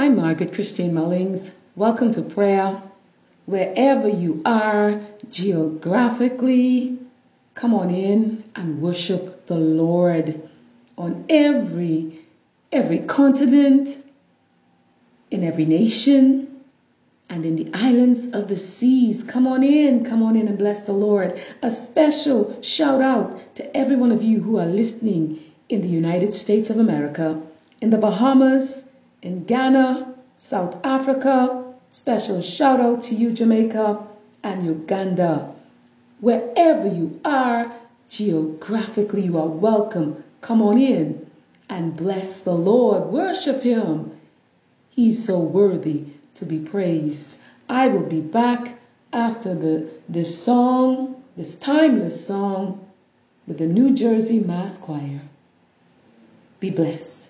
I'm Margaret Christine Mullings. Welcome to prayer. Wherever you are geographically, come on in and worship the Lord on every every continent, in every nation, and in the islands of the seas. Come on in, come on in and bless the Lord. A special shout out to every one of you who are listening in the United States of America, in the Bahamas, in Ghana, South Africa. Special shout out to you, Jamaica and Uganda. Wherever you are, geographically, you are welcome. Come on in and bless the Lord. Worship Him. He's so worthy to be praised. I will be back after the this song, this timeless song with the New Jersey Mass Choir. Be blessed.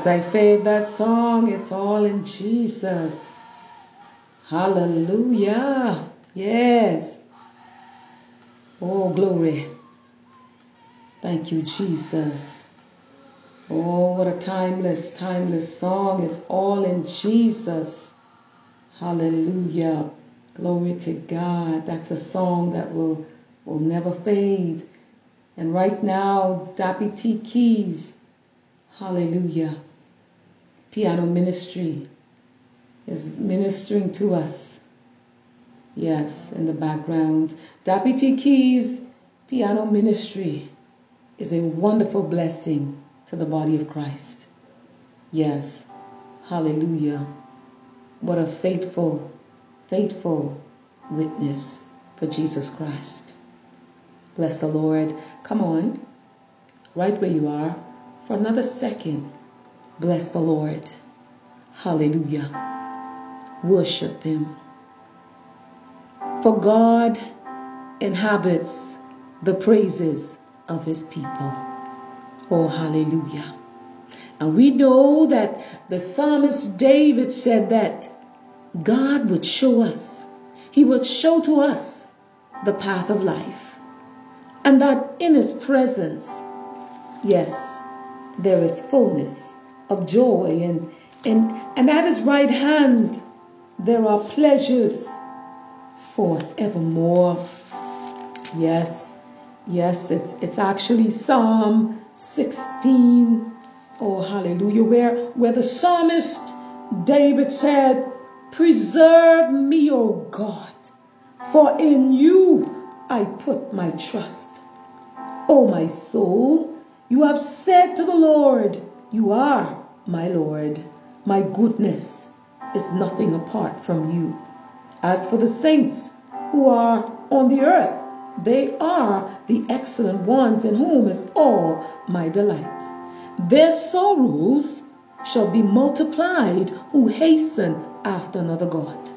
As I fade that song, it's all in Jesus. Hallelujah. Yes. Oh, glory. Thank you, Jesus. Oh, what a timeless, timeless song. It's all in Jesus. Hallelujah. Glory to God. That's a song that will, will never fade. And right now, Dappy T. Keys, hallelujah, piano ministry is ministering to us. Yes, in the background. T. Keys, piano ministry is a wonderful blessing to the body of Christ. Yes, hallelujah. What a faithful, faithful witness for Jesus Christ. Bless the Lord. Come on, right where you are, for another second. Bless the Lord. Hallelujah. Worship Him. For God inhabits the praises of His people. Oh, hallelujah. And we know that the psalmist David said that God would show us, He would show to us the path of life and that in His presence, yes, there is fullness of joy, and, and, and at His right hand there are pleasures forevermore. Yes, yes, it's, it's actually Psalm 16. Oh, hallelujah, where, where the psalmist David said, Preserve me, O God, for in you I put my trust. O my soul, you have said to the Lord, You are my Lord. My goodness is nothing apart from you. As for the saints who are on the earth, they are the excellent ones in whom is all my delight. Their sorrows shall be multiplied who hasten after another God.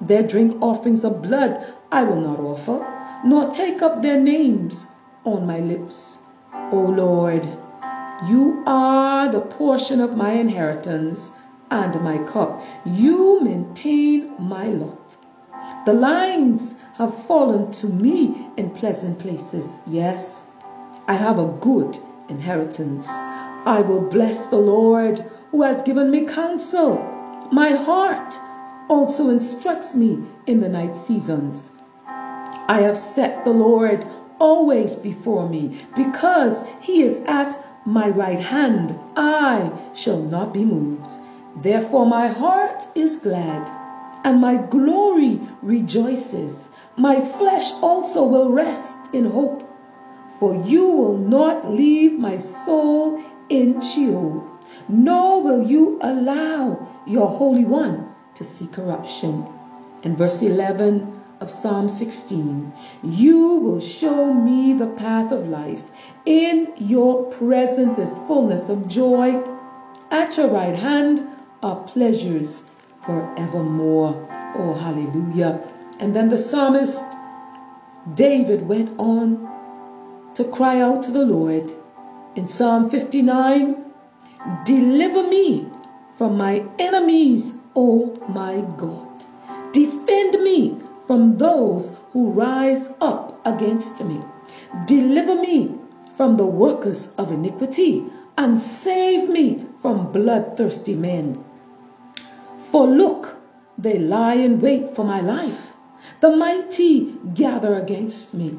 Their drink offerings of blood I will not offer nor take up their names on my lips. O Lord, you are the portion of my inheritance and my cup. You maintain my lot. The lines have fallen to me in pleasant places. Yes, I have a good inheritance. I will bless the Lord who has given me counsel. My heart also instructs me in the night seasons. I have set the Lord always before me, because he is at my right hand. I shall not be moved. Therefore, my heart is glad, and my glory rejoices. My flesh also will rest in hope, for you will not leave my soul in Sheol, nor will you allow your Holy One to see corruption. In verse 11, of Psalm 16. You will show me the path of life. In your presence is fullness of joy. At your right hand are pleasures forevermore. Oh, hallelujah. And then the psalmist David went on to cry out to the Lord in Psalm 59 Deliver me from my enemies, O my God. Defend me from those who rise up against me. Deliver me from the workers of iniquity and save me from bloodthirsty men. For look, they lie in wait for my life. The mighty gather against me,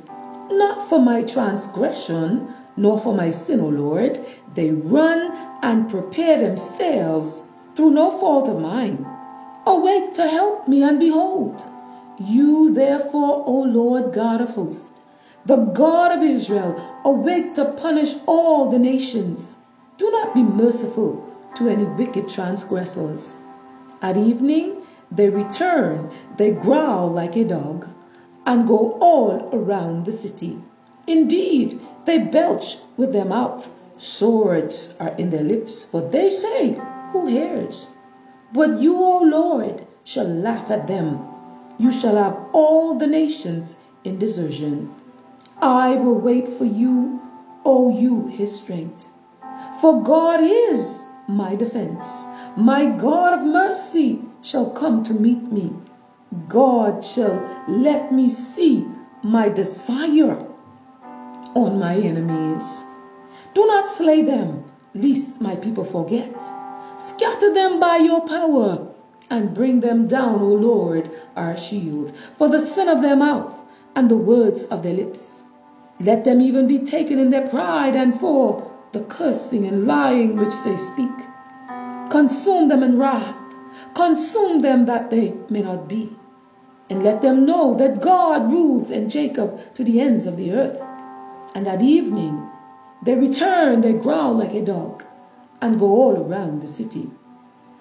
not for my transgression, nor for my sin, O Lord. They run and prepare themselves through no fault of mine. Awake to help me, and behold, you therefore, O Lord God of hosts, the God of Israel, awake to punish all the nations. Do not be merciful to any wicked transgressors. At evening they return, they growl like a dog, and go all around the city. Indeed, they belch with their mouth. Swords are in their lips, for they say, Who hears? But you, O Lord, shall laugh at them you shall have all the nations in desertion. I will wait for you, O you, his strength. For God is my defense. My God of mercy shall come to meet me. God shall let me see my desire on my enemies. Do not slay them, lest my people forget. Scatter them by your power and bring them down, O Lord, our shield, for the sin of their mouth and the words of their lips. Let them even be taken in their pride and for the cursing and lying which they speak. Consume them in wrath. Consume them that they may not be. And let them know that God rules in Jacob to the ends of the earth. And at evening they return, they growl like a dog, and go all around the city.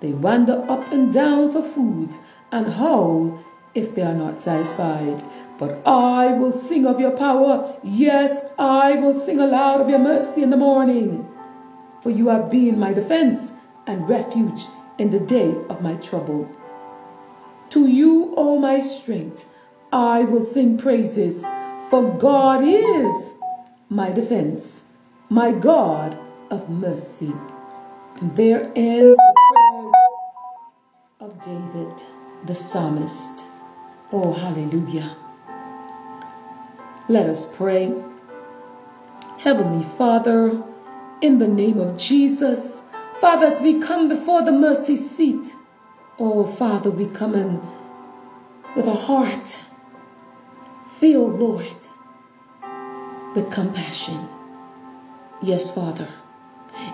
They wander up and down for food and howl if they are not satisfied. But I will sing of your power. Yes, I will sing aloud of your mercy in the morning. For you have been my defense and refuge in the day of my trouble. To you, O my strength, I will sing praises, for God is my defense, my God of mercy. And there ends the prayers of David, the psalmist. Oh, hallelujah. Let us pray. Heavenly Father, in the name of Jesus, Father, as we come before the mercy seat, oh Father, we come in with a heart filled, Lord, with compassion. Yes, Father.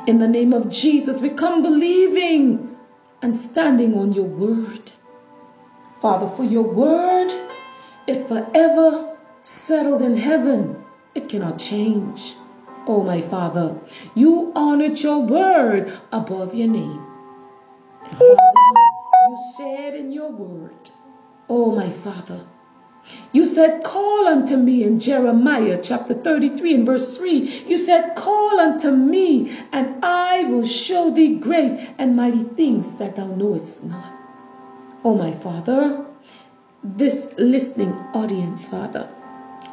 In the name of Jesus, we come believing and standing on your word. Father, for your word is forever settled in heaven. It cannot change. Oh, my Father, you honored your word above your name. Father, you said in your word, Oh, my Father, you said, Call unto me in Jeremiah chapter 33 and verse 3. You said, Call unto me, and I will show thee great and mighty things that thou knowest not. Oh, my Father, this listening audience, Father,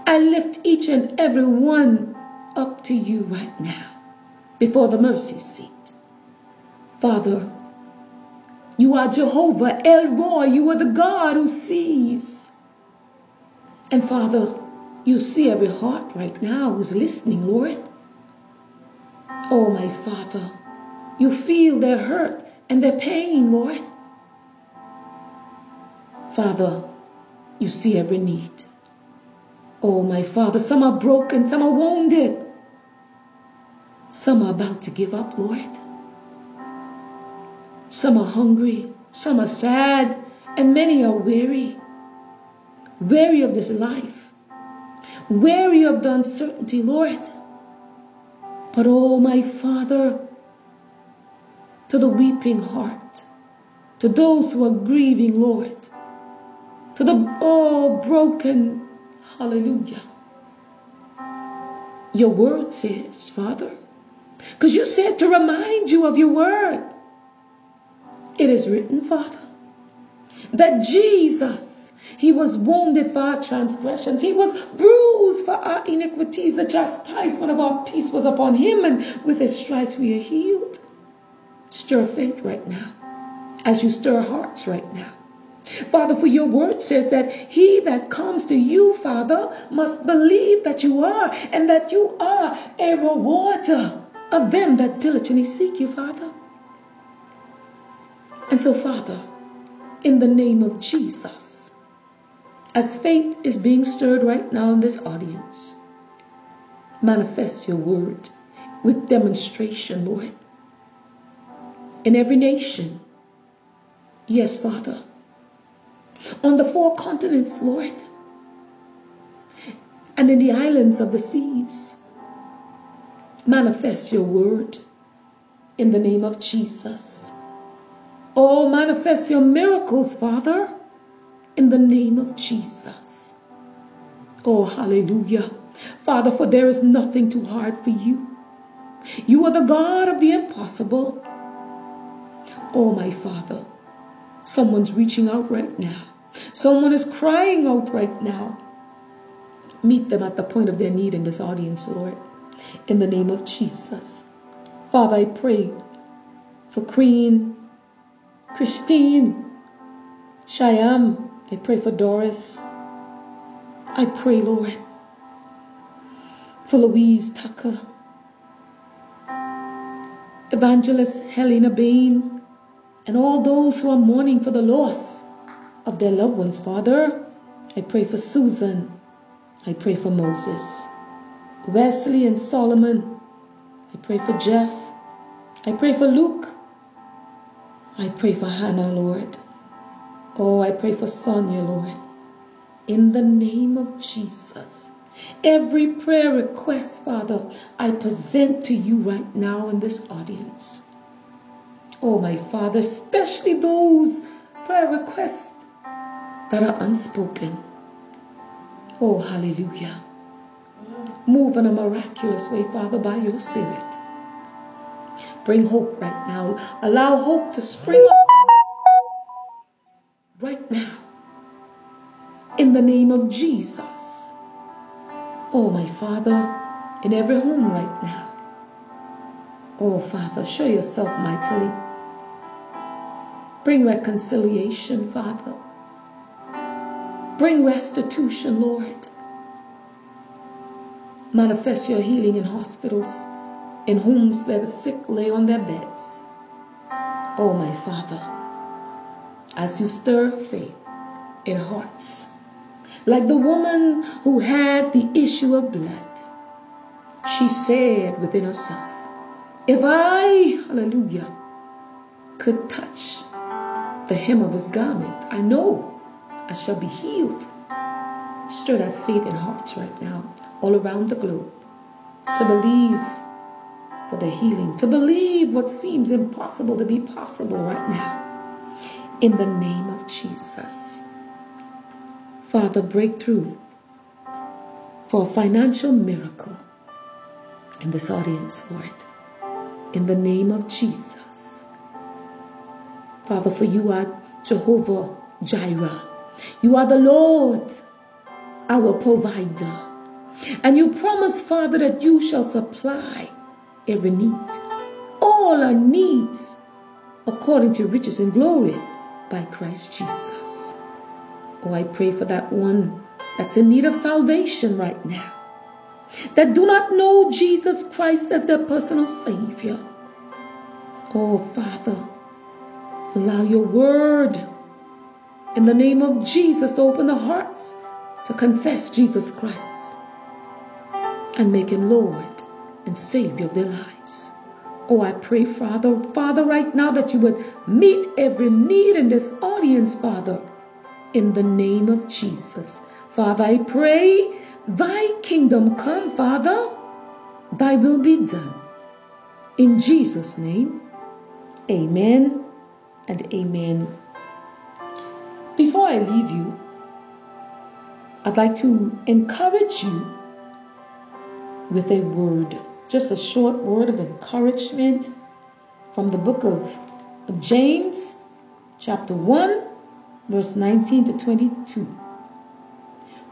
I lift each and every one up to you right now before the mercy seat. Father, you are Jehovah El Roi. You are the God who sees. And Father, you see every heart right now who's listening, Lord. Oh, my Father, you feel their hurt and their pain, Lord. Father, you see every need. Oh, my Father, some are broken, some are wounded. Some are about to give up, Lord. Some are hungry, some are sad, and many are weary. Weary of this life, weary of the uncertainty, Lord. But, oh, my Father, to the weeping heart, to those who are grieving, Lord, to the all broken, hallelujah. Your word says, Father, because you said to remind you of your word. It is written, Father, that Jesus, He was wounded for our transgressions. He was bruised for our iniquities. The chastisement of our peace was upon Him, and with His stripes we are healed. Stir faith right now, as you stir hearts right now. Father, for your word says that he that comes to you, Father, must believe that you are and that you are a rewarder of them that diligently seek you, Father. And so, Father, in the name of Jesus, as faith is being stirred right now in this audience, manifest your word with demonstration, Lord, in every nation. Yes, Father, on the four continents, Lord, and in the islands of the seas. Manifest your word in the name of Jesus. Oh, manifest your miracles, Father, in the name of Jesus. Oh, hallelujah. Father, for there is nothing too hard for you. You are the God of the impossible. Oh, my Father, someone's reaching out right now. Someone is crying out right now. Meet them at the point of their need in this audience, Lord, in the name of Jesus. Father, I pray for Queen Christine Shyam. I pray for Doris. I pray, Lord, for Louise Tucker, Evangelist Helena Bain, and all those who are mourning for the loss of their loved ones, Father. I pray for Susan. I pray for Moses. Wesley and Solomon. I pray for Jeff. I pray for Luke. I pray for Hannah, Lord. Oh, I pray for Sonia, Lord. In the name of Jesus. Every prayer request, Father, I present to you right now in this audience. Oh, my Father, especially those prayer requests that are unspoken. Oh, hallelujah. Move in a miraculous way, Father, by your Spirit. Bring hope right now. Allow hope to spring up In the name of Jesus. Oh, my Father, in every home right now. Oh, Father, show yourself mightily. Bring reconciliation, Father. Bring restitution, Lord. Manifest your healing in hospitals, in homes where the sick lay on their beds. Oh, my Father, as you stir faith in hearts, like the woman who had the issue of blood, she said within herself, If I, hallelujah, could touch the hem of his garment, I know I shall be healed. Stir that faith in hearts right now all around the globe to believe for the healing, to believe what seems impossible to be possible right now. In the name of Jesus. Father, breakthrough for a financial miracle in this audience, Lord. In the name of Jesus. Father, for you are Jehovah Jireh. You are the Lord, our provider. And you promise, Father, that you shall supply every need, all our needs, according to riches and glory by Christ Jesus. Oh, I pray for that one that's in need of salvation right now, that do not know Jesus Christ as their personal Savior. Oh, Father, allow your word in the name of Jesus to open the hearts to confess Jesus Christ and make him Lord and Savior of their lives. Oh, I pray, Father, Father, right now that you would meet every need in this audience, Father, in the name of Jesus. Father, I pray, thy kingdom come, Father, thy will be done. In Jesus' name, amen and amen. Before I leave you, I'd like to encourage you with a word, just a short word of encouragement from the book of, of James, chapter 1, verse 19 to 22.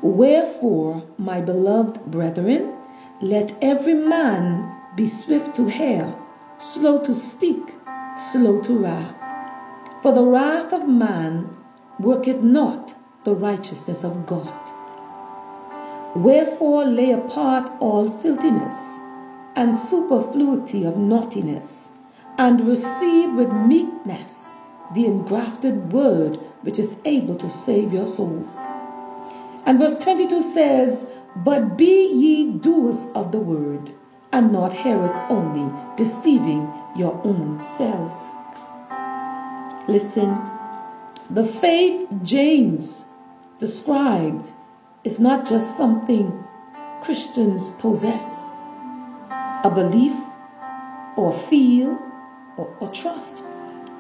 Wherefore, my beloved brethren, let every man be swift to hear, slow to speak, slow to wrath. For the wrath of man worketh not the righteousness of God. Wherefore lay apart all filthiness and superfluity of naughtiness, and receive with meekness the engrafted word which is able to save your souls. And verse 22 says, But be ye doers of the word, and not hearers only, deceiving your own selves. Listen, the faith James described is not just something Christians possess a belief or feel or, or, trust.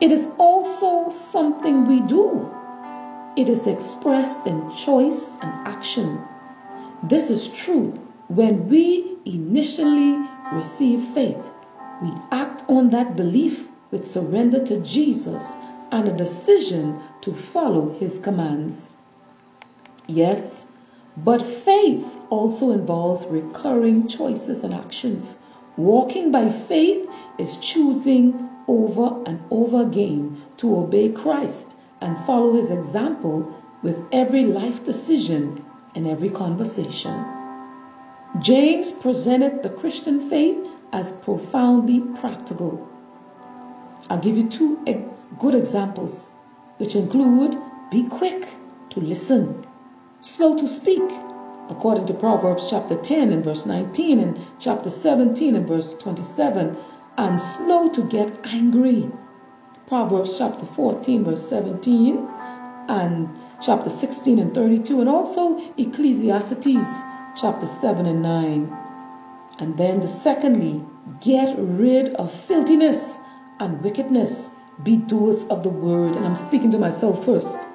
It is also something we do. It is expressed in choice and action. This is true when we initially receive faith. We act on that belief with surrender to Jesus and a decision to follow his commands. Yes, but faith also involves recurring choices and actions. Walking by faith is choosing over and over again to obey Christ and follow his example with every life decision and every conversation. James presented the Christian faith as profoundly practical. I'll give you two ex- good examples, which include be quick to listen slow to speak, according to Proverbs chapter 10 and verse 19 and chapter 17 and verse 27, and slow to get angry. Proverbs chapter 14 verse 17 and chapter 16 and 32 and also Ecclesiastes chapter 7 and 9. And then the secondly, get rid of filthiness and wickedness. Be doers of the word. And I'm speaking to myself first.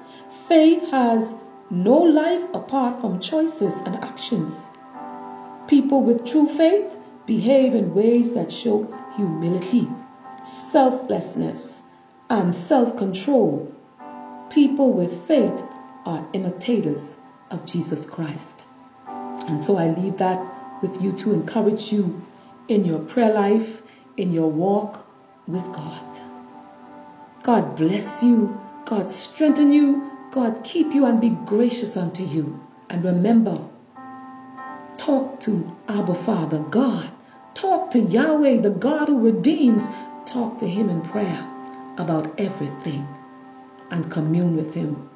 Faith has no life apart from choices and actions. People with true faith behave in ways that show humility, selflessness, and self control. People with faith are imitators of Jesus Christ. And so I leave that with you to encourage you in your prayer life, in your walk with God. God bless you. God strengthen you. God keep you and be gracious unto you. And remember, talk to Abba Father, God. Talk to Yahweh, the God who redeems. Talk to Him in prayer about everything and commune with Him.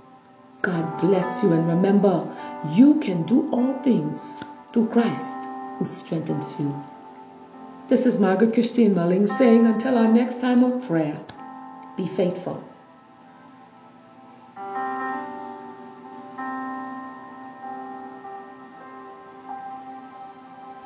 God bless you. And remember, you can do all things through Christ who strengthens you. This is Margaret Christine Mulling saying until our next time of prayer, be faithful.